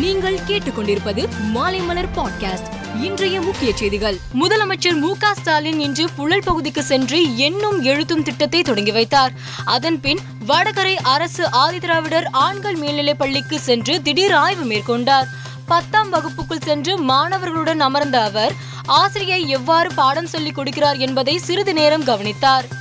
நீங்கள் கேட்டுக்கொண்டிருப்பது மாலைமலர் பாட்காஸ்ட். இன்றைய முக்கிய செய்திகள். முதலமைச்சர் மு க ஸ்டாலின் இன்று புழல் பகுதிக்கு சென்று எண்ணும் எழுத்தும் திட்டத்தை தொடங்கி வைத்தார். அதன் பின் வடகரை அரசு ஆதிதிராவிடர் ஆண்கள் மேல்நிலைப் பள்ளிக்கு சென்று திடீர் ஆய்வு மேற்கொண்டார். பத்தாம் வகுப்புக்குள் சென்று மாணவர்களுடன் அமர்ந்த அவர் ஆசிரியை எவ்வாறு பாடம் சொல்லிக் கொடுக்கிறார் என்பதை சிறிது நேரம் கவனித்தார்.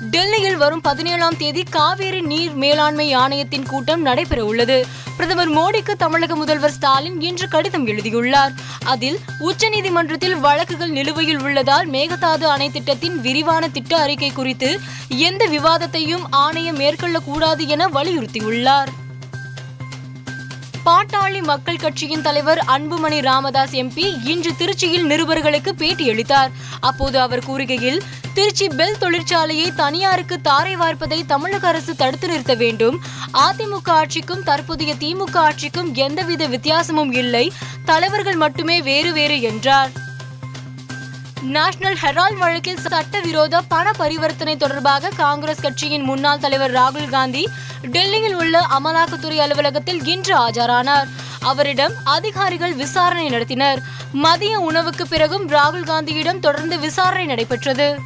டெல்லியில் வரும் பதினேழாம் தேதி காவேரி நீர் மேலாண்மை ஆணையத்தின் கூட்டம் நடைபெற உள்ளது பிரதமர் மோடிக்கு தமிழக முதல்வர் ஸ்டாலின் இன்று கடிதம் எழுதியுள்ளார். அதில் உச்சநீதிமன்றத்தில் வழக்குகள் நிலுவையில் உள்ளதால் மேகதாது அணை திட்டத்தின் விரிவான திட்ட அறிக்கை குறித்து எந்த விவாதத்தையும் ஆணையம் மேற்கொள்ளக்கூடாது என வலியுறுத்தியுள்ளார். பாட்டாளி மக்கள் கட்சியின் தலைவர் அன்புமணி ராமதாஸ் எம்பி இன்று திருச்சியில் நிருபர்களுக்கு பேட்டியளித்தார் அப்போது அவர் கூறுகையில் திருச்சி பெல் தொழிற்சாலையை தனியாருக்கு தாரை வார்ப்பதை தமிழக அரசு தடுத்து நிறுத்த வேண்டும். அதிமுக ஆட்சிக்கும் தற்போதைய திமுக ஆட்சிக்கும் எந்தவித வித்தியாசமும் இல்லை. தலைவர்கள் மட்டுமே வேறு வேறு என்றார். நேஷனல் ஹெரால்ட் வழக்கில் சட்டவிரோத பண பரிவர்த்தனை தொடர்பாக காங்கிரஸ் கட்சியின் முன்னாள் தலைவர் ராகுல் காந்தி டெல்லியில் உள்ள அமலாக்கத்துறை அலுவலகத்தில் இன்று ஆஜரானார். அவரிடம் அதிகாரிகள் விசாரணை நடத்தினர். மதிய உணவுக்கு பிறகும் ராகுல் காந்தியிடம் தொடர்ந்து விசாரணை நடைபெற்றது.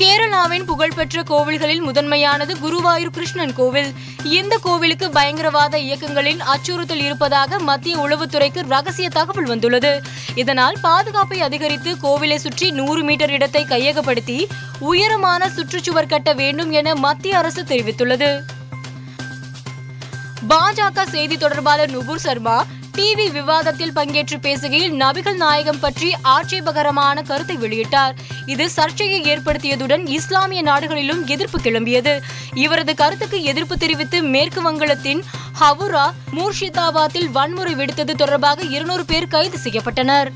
கேரளாவின் புகழ்பெற்ற கோவில்களில் முதன்மையானது குருவாயூர் கிருஷ்ணன் கோவில். இந்த கோவிலுக்கு பயங்கரவாத இயக்கங்களின் அச்சுறுத்தல் இருப்பதாக மத்திய உளவுத்துறைக்கு ரகசிய தகவல் வந்துள்ளது. இதனால் பாதுகாப்பை அதிகரித்து கோவிலை சுற்றி நூறு மீட்டர் இடத்தை கையகப்படுத்தி உயரமான சுற்றுச்சுவர் கட்ட வேண்டும் என மத்திய அரசு தெரிவித்துள்ளது. பாஜக செய்தி தொடர்பாளர் நுபுர் சர்மா டிவி விவாதத்தில் பங்கேற்று பேசுகையில் நபிகள் நாயகம் பற்றி ஆட்சேபகரமான கருத்தை வெளியிட்டார். இது சர்ச்சையை ஏற்படுத்தியதுடன் இஸ்லாமிய நாடுகளிலும் எதிர்ப்பு கிளம்பியது. இவரது கருத்துக்கு எதிர்ப்பு தெரிவித்து மேற்கு வங்கத்தின் ஹவுரா மூர்ஷிதாபாத்தில் வன்முறை வெடித்தது தொடர்பாக இருநூறு பேர் கைது செய்யப்பட்டனர்.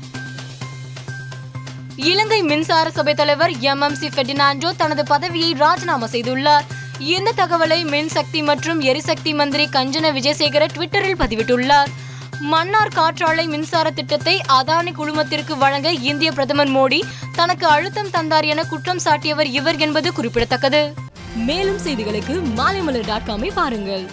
இலங்கை மின்சார சபை தலைவர் எம் எம் சி பெர்டினாண்டோ தனது பதவியை ராஜினாமா செய்துள்ளார். இந்த தகவலை மின்சக்தி மற்றும் எரிசக்தி மந்திரி கஞ்சன விஜயசேகர ட்விட்டரில் பதிவிட்டுள்ளார். மன்னார் காற்றாலை மின்சார திட்டத்தை அதானி குழுமத்திற்கு வழங்க இந்திய பிரதமர் மோடி தனக்கு அழுத்தம் தந்தார் என குற்றம் சாட்டியவர் இவர் என்பது குறிப்பிடத்தக்கது. மேலும் செய்திகளுக்கு மாலைமலர் டாட் காமை பாருங்கள்.